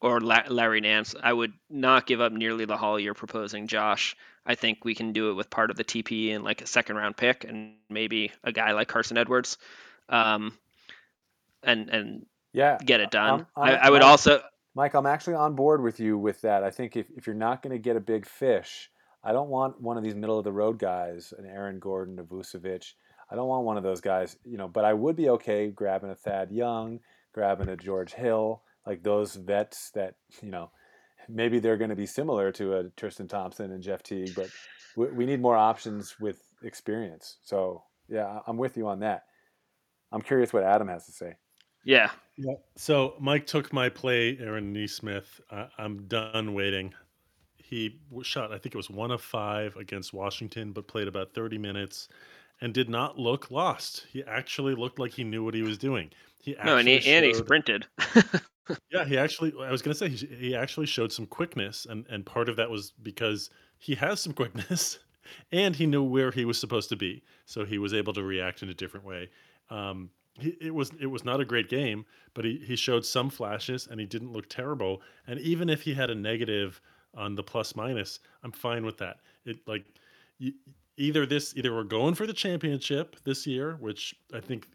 or La- Larry Nance. I would not give up nearly the haul you're proposing, Josh. I think we can do it with part of the TP and like a second round pick and maybe a guy like Carsen Edwards, um, and and Yeah, get it done. I'm- I'm- I, I would I'm- also Mike, I'm actually on board with you with that. I think if, if you're not going to get a big fish, I don't want one of these middle of the road guys, an Aaron Gordon, a Vucevic. I don't want one of those guys, you know, but I would be okay grabbing a Thad Young, grabbing a George Hill, like those vets that, you know, maybe they're going to be similar to a Tristan Thompson and Jeff Teague, but we, we need more options with experience. So, yeah, I- I'm with you on that. I'm curious what Adam has to say. yeah Yeah. So Mike took my play, Aaron Nesmith. I, I'm done waiting. He was shot, I think it was one of five against Washington, but played about 30 minutes and did not look lost. He actually looked like he knew what he was doing. He no and he, actually and he sprinted. *laughs* Yeah, he actually. I was gonna say he, he actually showed some quickness, and and part of that was because he has some quickness, *laughs* and he knew where he was supposed to be, so he was able to react in a different way. Um, he, it was it was not a great game, but he he showed some flashes, and he didn't look terrible. And even if he had a negative on the plus minus, I'm fine with that. It like either this either we're going for the championship this year, which I think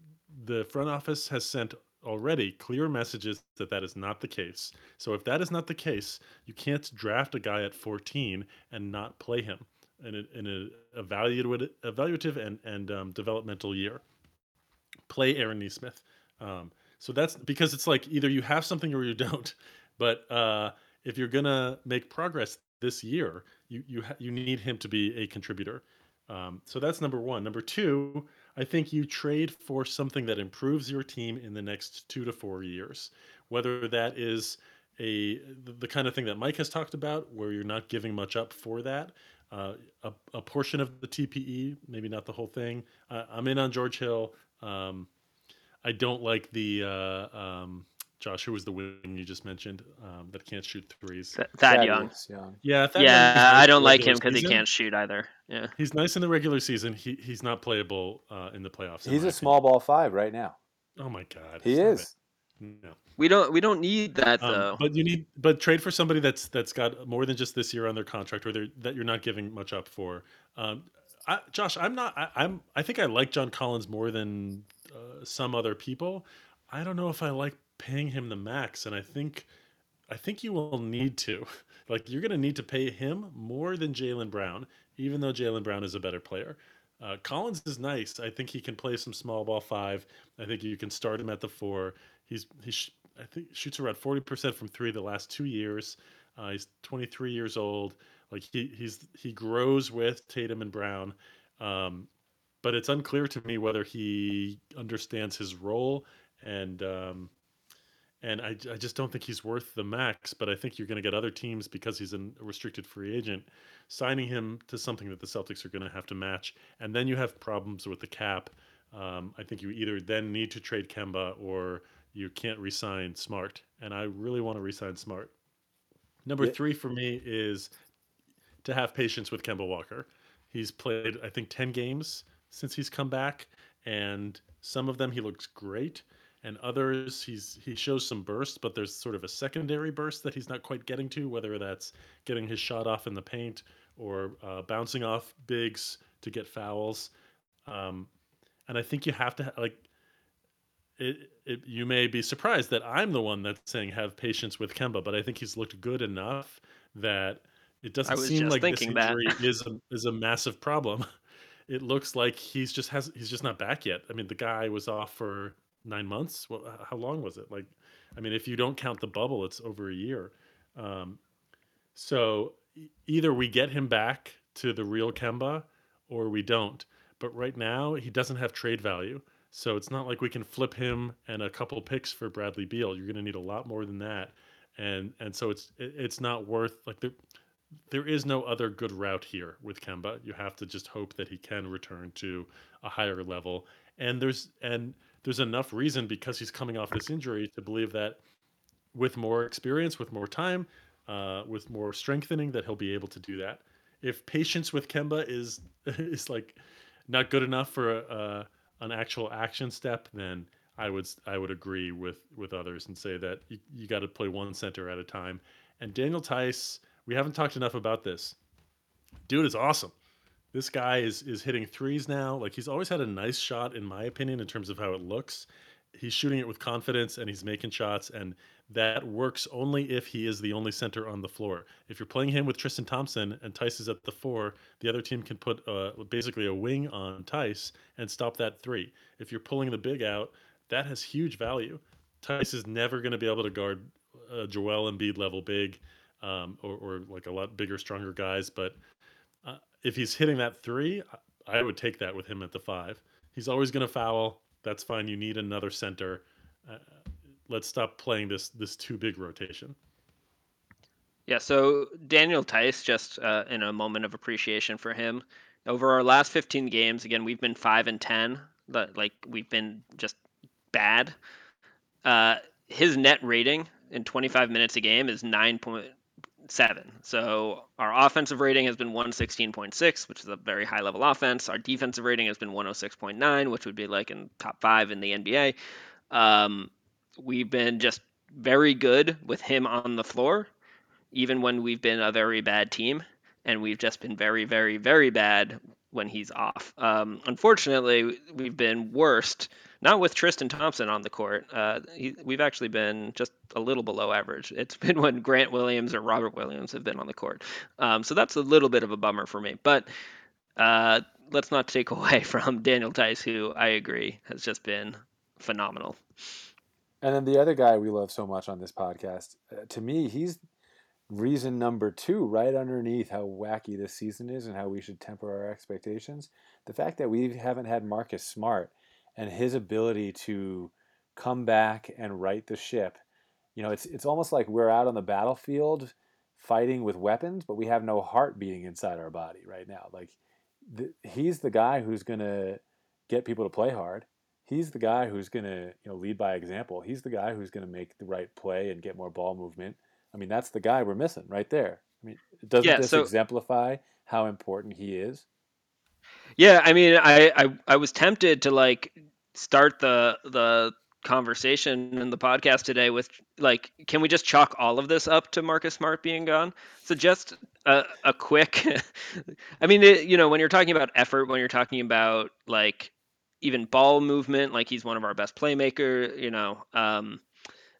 the front office has sent already clear messages that that is not the case. So if that is not the case, you can't draft a guy at 14 and not play him in a, in a evaluative, evaluative and and um, developmental year. Play Aaron Nesmith. Um, so that's because it's like either you have something or you don't. *laughs* But uh, if you're gonna make progress this year, you you ha- you need him to be a contributor. Um, so that's number one. Number two, I think you trade for something that improves your team in the next two to four years, whether that is a the, kind of thing that Mike has talked about, where you're not giving much up for that. Uh, a, a portion of the TPE, maybe not the whole thing. Uh, I'm in on George Hill. Um, I don't like the uh, um, Josh, who was the wing you just mentioned um, that can't shoot threes. Th- Thad Young. Thaddeus Young. Yeah, Thad Yeah, nice I don't like him because he can't shoot either. Yeah. He's nice in the regular season. He he's not playable uh, in the playoffs. He's my a small ball five right now. Oh my god, He is. it. No. We don't we don't need that Um, though. but you need but trade for somebody that's that's got more than just this year on their contract, or that you're not giving much up for. Um, I, Josh, I'm not. I, I'm. I think I like John Collins more than uh, some other people. I don't know if I like paying him the max, and I think I think you will need to. *laughs* Like you're going to need to pay him more than Jaylen Brown, even though Jaylen Brown is a better player. Uh, Collins is nice. I think he can play some small ball five. I think you can start him at the four. He's he sh- I think shoots around forty percent from three the last two years. Uh, he's 23 years old. Like he he's he grows with Tatum and Brown, um, but it's unclear to me whether he understands his role and um, and I, I just don't think he's worth the max. But I think you're going to get other teams because he's a restricted free agent, signing him to something that the Celtics are going to have to match, and then you have problems with the cap. Um, I think you either then need to trade Kemba or you can't resign Smart, and I really want to resign Smart. Number Yeah. three for me is to have patience with Kemba Walker. He's played, I think, 10 games since he's come back, and some of them he looks great, and others he's he shows some bursts, but there's sort of a secondary burst that he's not quite getting to, whether that's getting his shot off in the paint or uh, bouncing off bigs to get fouls. Um, and I think you have to like it, it. You may be surprised that I'm the one that's saying have patience with Kemba, but I think he's looked good enough that it doesn't seem like this injury is a, is a massive problem. *laughs* It looks like he's just has he's just not back yet. I mean, the guy was off for nine months. Well, how long was it? Like, I mean, if you don't count the bubble, it's over a year. Um, so either we get him back to the real Kemba, or we don't. But right now, he doesn't have trade value. So it's not like we can flip him and a couple picks for Bradley Beal. You're going to need a lot more than that, and and so it's it's not worth like there there is no other good route here with Kemba. You have to just hope that he can return to a higher level. And there's and there's enough reason because he's coming off this injury to believe that with more experience, with more time, uh, with more strengthening, that he'll be able to do that. If patience with Kemba is *laughs* is like not good enough for a, an actual action step, then I would I would agree with with others and say that you, you got to play one center at a time. And Daniel Theis, we haven't talked enough about this. Dude is awesome. This guy is is hitting threes now. Like he's always had a nice shot, in my opinion, in terms of how it looks. He's shooting it with confidence and he's making shots, and that works only if he is the only center on the floor. If you're playing him with Tristan Thompson and Theis is at the four, the other team can put uh, basically a wing on Theis and stop that three. If you're pulling the big out, that has huge value. Theis is never going to be able to guard a Joel Embiid level big, um, or, or like a lot bigger, stronger guys. But uh, if he's hitting that three, I would take that with him at the five. He's always going to foul. That's fine. You need another center. Uh, let's stop playing this this too big rotation. Yeah, so Daniel Theis, just uh, in a moment of appreciation for him, over our last 15 games, again, we've been 5 and 10, but like we've been just bad. Uh, his net rating in 25 minutes a game is 9.7. So our offensive rating has been 116.6, which is a very high level offense. Our defensive rating has been 106.9, which would be like in top five in the NBA. Um, we've been just very good with him on the floor even when we've been a very bad team, and we've just been very, very, very bad when he's off. Um, unfortunately, we've been worst, not with Tristan Thompson on the court. Uh, he, we've actually been just a little below average. It's *laughs* been when Grant Williams or Robert Williams have been on the court. Um, so that's a little bit of a bummer for me. But uh, let's not take *laughs* away from Daniel Theis, who I agree has just been phenomenal. And then the other guy we love so much on this podcast, uh, to me, he's reason number two, right underneath how wacky this season is and how we should temper our expectations. The fact that we haven't had Marcus Smart and his ability to come back and right the ship. you know, it's it's almost like we're out on the battlefield fighting with weapons, but we have no heart beating inside our body right now. Like the, he's the guy who's going to get people to play hard. He's the guy who's going to, you know, lead by example. He's the guy who's going to make the right play and get more ball movement. I mean, that's the guy we're missing right there. I mean, doesn't Yeah, this so- exemplify how important he is? Yeah, I mean, I, I I was tempted to like start the the conversation in the podcast today with like, can we just chalk all of this up to Marcus Smart being gone? So just a, a quick, *laughs* I mean, it, you know, when you're talking about effort, when you're talking about like even ball movement, like he's one of our best playmaker, you know, um,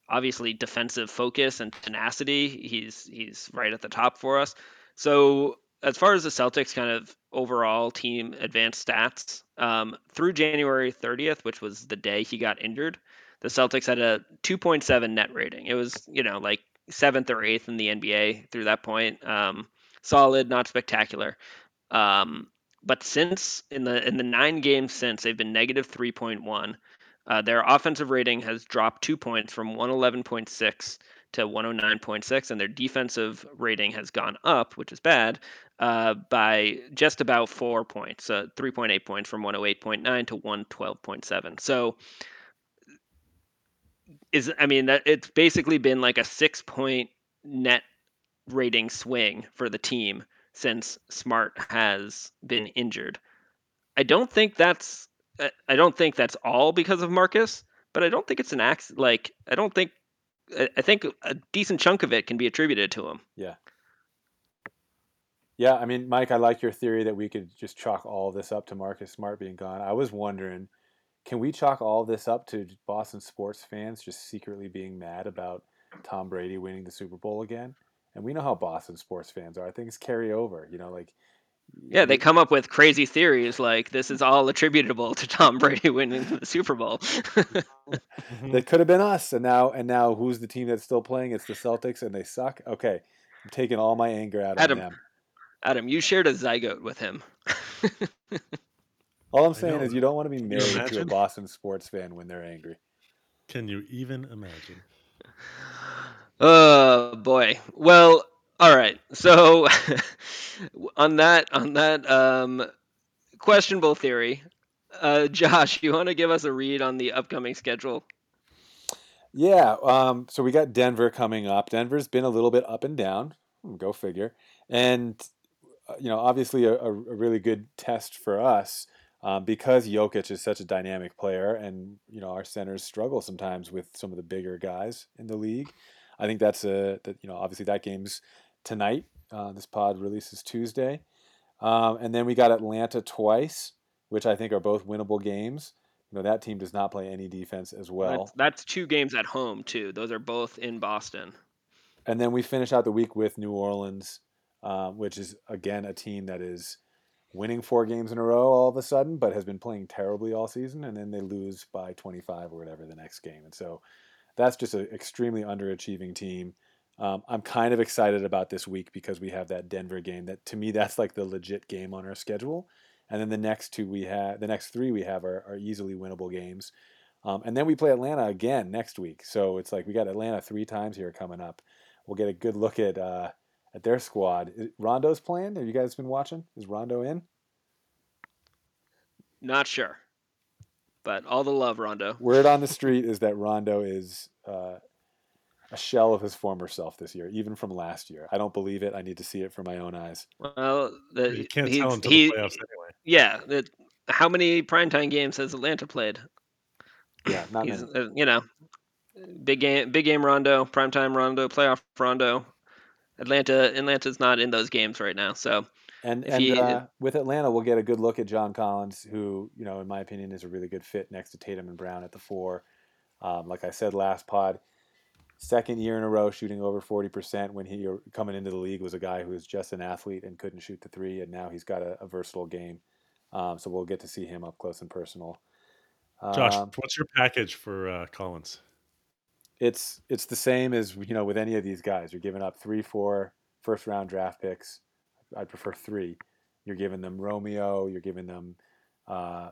obviously defensive focus and tenacity, he's he's right at the top for us. So as far as the Celtics kind of overall team advanced stats, um, through January 30th, which was the day he got injured, the Celtics had a 2.7 net rating. It was, you know, like seventh or eighth in the NBA through that point. Um, solid, not spectacular. Um, but since in the in the nine games since, they've been negative 3.1. Uh, their offensive rating has dropped two points from 111.6 to 109.6, and their defensive rating has gone up, which is bad, uh, by just about four points, uh, 3.8 points from 108.9 to 112.7. So, is I mean that it's basically been like a six point net rating swing for the team since Smart has been injured. I don't think that's I- don't think that's all because of Marcus, but I don't think it's an act like I don't think I think a decent chunk of it can be attributed to him. Yeah, I mean, Mike, I like your theory that we could just chalk all this up to Marcus Smart being gone. I was wondering, can we chalk all this up to Boston sports fans just secretly being mad about Tom Brady winning the Super Bowl again? And we know how Boston sports fans are. Things carry over, you know, like Yeah, they come up with crazy theories like this is all attributable to Tom *laughs* Brady winning the Super Bowl. *laughs* *laughs* that could have been us, and now and now who's the team that's still playing? It's the Celtics, and they suck. Okay, I'm taking all my anger out Adam, on them. Adam, you shared a zygote with him. All I'm saying is you don't want to be you married to a? Boston sports fan when they're angry. Can you even imagine? Oh boy. Well, all right. So *laughs* on that on that um, questionable theory, uh, Josh, you want to give us a read on the upcoming schedule? Yeah, um, so we got Denver coming up. Denver's been a little bit up and down. Hmm, Go figure. And you know, obviously a, a a really good test for us um, because Jokic is such a dynamic player, and you know our centers struggle sometimes with some of the bigger guys in the league. I think that's a that you know obviously that game's tonight. Uh, this pod releases Tuesday, um, and then we got Atlanta twice, which I think are both winnable games. You know that team does not play any defense as well. That's, that's two games at home too. Those are both in Boston. And then we finish out the week with New Orleans, um, which is again a team that is winning four games in a row all of a sudden, but has been playing terribly all season, and then they lose by 25 or whatever the next game. And so that's just an extremely underachieving team. Um, I'm kind of excited about this week because we have that Denver game. That to me, *laughs* that's like the legit game on our schedule. And then the next two we have, the next three we have are, are easily winnable games. Um, and then we play Atlanta again next week. So it's like we got Atlanta three times here coming up. We'll get a good look at uh, at their squad. Rondo's playing. Have you guys been watching? Is Rondo in? Not sure, but all the love, Rondo. Word on the street is that Rondo is uh, a shell of his former self this year, even from last year. I don't believe it. I need to see it for my own eyes. Well, the, You can't he, tell until he- the playoffs anyway. yeah. The, how many primetime games has Atlanta played? Yeah, not He's, many. uh, you know, big game, big game Rondo, primetime Rondo, playoff Rondo. Atlanta, Atlanta's not in those games right now, so And if and he- uh, with Atlanta, we'll get a good look at John Collins, who you know, in my opinion, is a really good fit next to Tatum and Brown at the four. Um, like I said last pod, second year in a row shooting over forty percent. When he coming into the league was a guy who was just an athlete and couldn't shoot the three, and now he's got a, a versatile game. Um, so we'll get to see him up close and personal. Josh, Um, what's your package for uh, Collins? It's it's the same as you know with any of these guys. You're giving up three, four first round draft picks. I'd prefer three. You're giving them Romeo. You're giving them uh,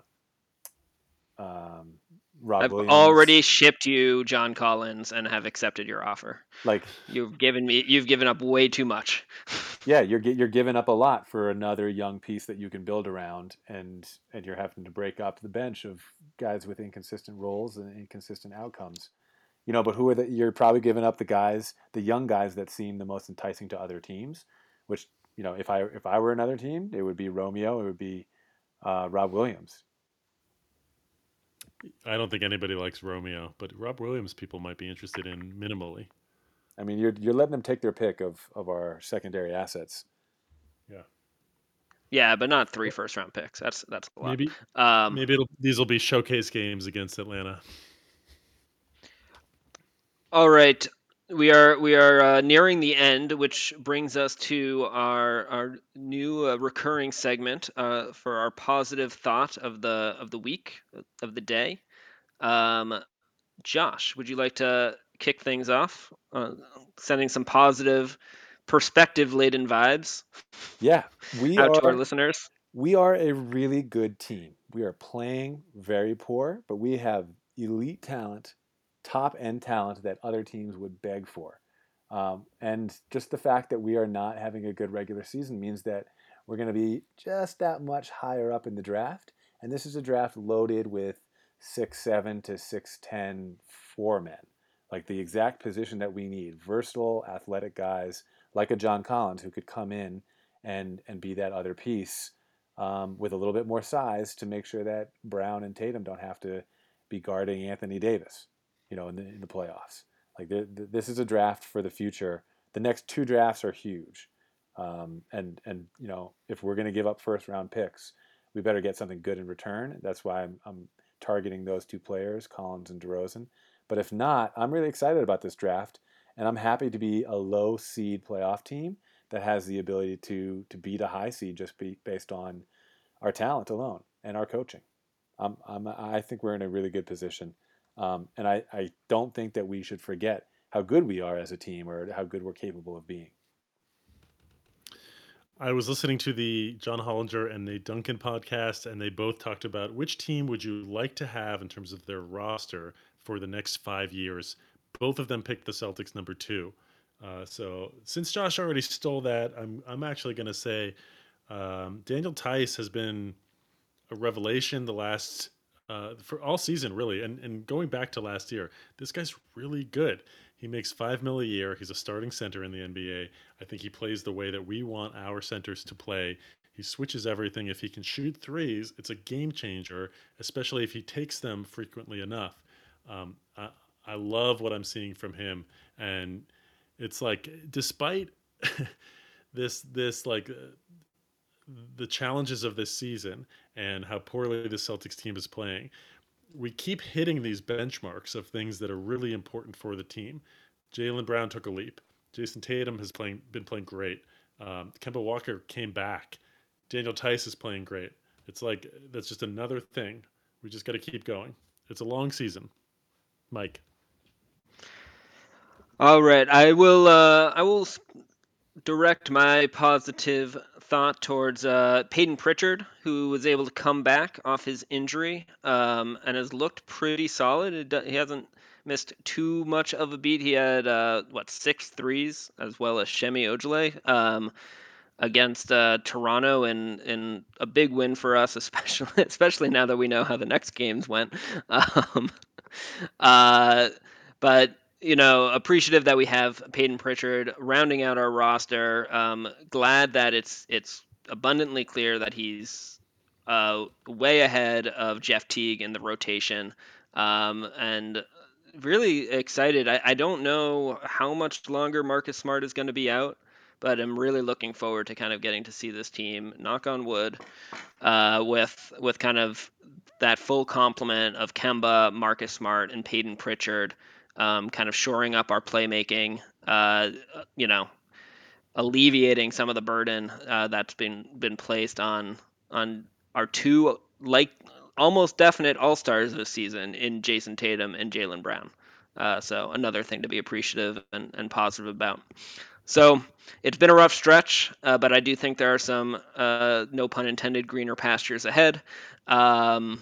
um, Rob I've Williams. already shipped you John Collins and have accepted your offer. like You've given me you've given up way too much. *laughs* yeah, you're you're giving up a lot for another young piece that you can build around, and and you're having to break up the bench of guys with inconsistent roles and inconsistent outcomes. You know, but who are the? You're probably giving up the guys, the young guys that seem the most enticing to other teams. Which you know, if I if I were another team, it would be Romeo, it would be uh, Rob Williams. I don't think anybody likes Romeo, but Rob Williams people might be interested in minimally. I mean, you're you're letting them take their pick of of our secondary assets. Yeah, Yeah, but not three first round picks. That's that's a lot. Maybe Um, maybe it'll, these will be showcase games against Atlanta. All right, we are we are uh, nearing the end, which brings us to our our new uh, recurring segment uh, for our positive thought of the of the week of the day. Um, Josh, would you like to kick things off, uh, sending some positive, perspective laden vibes Yeah, we out to our are listeners? we are a really good team. We are playing very poor, but we have elite talent, top end talent that other teams would beg for. Um, and just the fact that we are not having a good regular season means that we're going to be just that much higher up in the draft. And this is a draft loaded with six seven to six ten four men, like the exact position that we need. Versatile, athletic guys like a John Collins who could come in and and be that other piece um, with a little bit more size to make sure that Brown and Tatum don't have to be guarding Anthony Davis, you know, in the in the playoffs. Like th- th- this is a draft for the future. The next two drafts are huge, um, and and you know if we're going to give up first round picks, we better get something good in return. That's why I'm, I'm targeting those two players, Collins and DeRozan. But if not, I'm really excited about this draft, and I'm happy to be a low seed playoff team that has the ability to to beat a high seed just be, based on our talent alone and our coaching. Um, I'm, I think we're in a really good position, um, and I, I don't think that we should forget how good we are as a team or how good we're capable of being. I was listening to the John Hollinger and the Duncan podcast, and they both talked about which team would you like to have in terms of their roster for the next five years. Both of them picked the Celtics number two. Uh, so since Josh already stole that, I'm I'm actually going to say um, Daniel Theis has been a revelation the last uh, for all season really, and and going back to last year, this guy's really good. He makes five mil a year. He's a starting center in the NBA. I think he plays the way that we want our centers to play. He switches everything. If he can shoot threes, it's a game changer, especially if he takes them frequently enough. Um, I, I love what I'm seeing from him, and it's like despite *laughs* this this like the challenges of this season and how poorly the Celtics team is playing, we keep hitting these benchmarks of things that are really important for the team. Jaylen Brown took a leap. Jayson Tatum has playing been playing great. Um, Kemba Walker came back. Daniel Theis is playing great. It's like that's just another thing. We just got to keep going. It's a long season. Mike. All right, I will. Uh, I will direct my positive thought towards uh, Payton Pritchard, who was able to come back off his injury um, and has looked pretty solid. It He hasn't missed too much of a beat. He had uh, what six threes as well as Semi Ojeleye um, against uh, Toronto, in a big win for us, *laughs* especially especially now that we know how the next games went. *laughs* Um, uh, but you know, appreciative that we have Payton Pritchard rounding out our roster. Um, glad that it's it's abundantly clear that he's uh, way ahead of Jeff Teague in the rotation, um, and really excited. I, I don't know how much longer Marcus Smart is going to be out, but I'm really looking forward to kind of getting to see this team. Knock on wood, uh, with with kind of that full complement of Kemba, Marcus Smart, and Payton Pritchard um, kind of shoring up our playmaking, uh, you know, alleviating some of the burden uh, that's been been placed on on our two like almost definite all stars this season in Jayson Tatum and Jaylen Brown. Uh, so another thing to be appreciative and, and positive about. So it's been a rough stretch, uh, but I do think there are some, uh, no pun intended, greener pastures ahead. Um,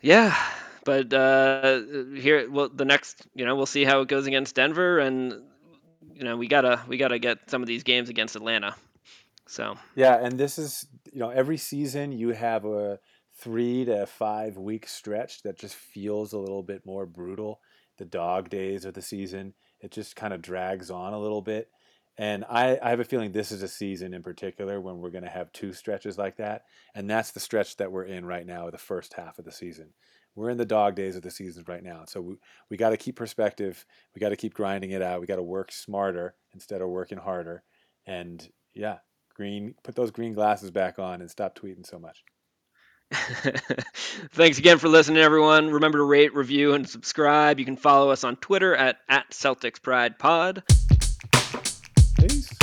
Yeah, but uh, here, well, the next, you know, we'll see how it goes against Denver, and you know, we gotta we gotta get some of these games against Atlanta. So Yeah, and this is you know every season you have a three to five week stretch that just feels a little bit more brutal. The dog days of the season, it just kind of drags on a little bit. And I, I have a feeling this is a season in particular when we're going to have two stretches like that. And that's the stretch that we're in right now, the first half of the season. We're in the dog days of the season right now. So we, we got to keep perspective. We got to keep grinding it out. We got to work smarter instead of working harder. And yeah, green, put those green glasses back on and stop tweeting so much. *laughs* Thanks again for listening, everyone. Remember to rate, review, and subscribe. You can follow us on Twitter at, at Celtics Pride Pod. Peace.